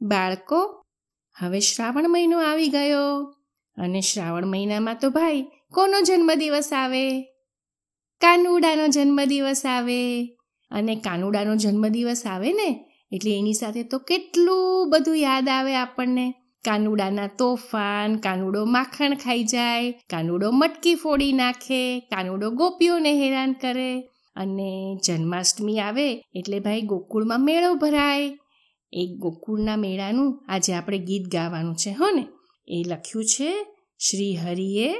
બાળકો, હવે શ્રાવણ મહિનો આવી ગયો અને શ્રાવણ મહિનામાં તો ભાઈ કોનો જન્મદિવસ આવે? કાનુડાનો જન્મદિવસ આવે અને કાનુડાનો જન્મદિવસ આવે ને એટલે એની સાથે તો કેટલું બધું યાદ આવે આપણને. કાનુડાના તોફાન, કાનુડો માખણ ખાઈ જાય, કાનુડો મટકી ફોડી નાખે, કાનુડો ગોપીઓને હેરાન કરે અને જન્માષ્ટમી આવે એટલે ભાઈ ગોકુળમાં મેળો ભરાય. એ ગોકુળના મેળાનું આજે આપણે ગીત ગાવાનું છે, હો ને? એ લખ્યું છે શ્રી હરિએ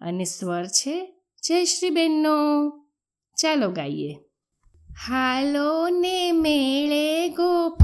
અને સ્વર છે જય શ્રી બેનનો ચાલો ગાઈએ. હાલો ને મેળે ગોકુળ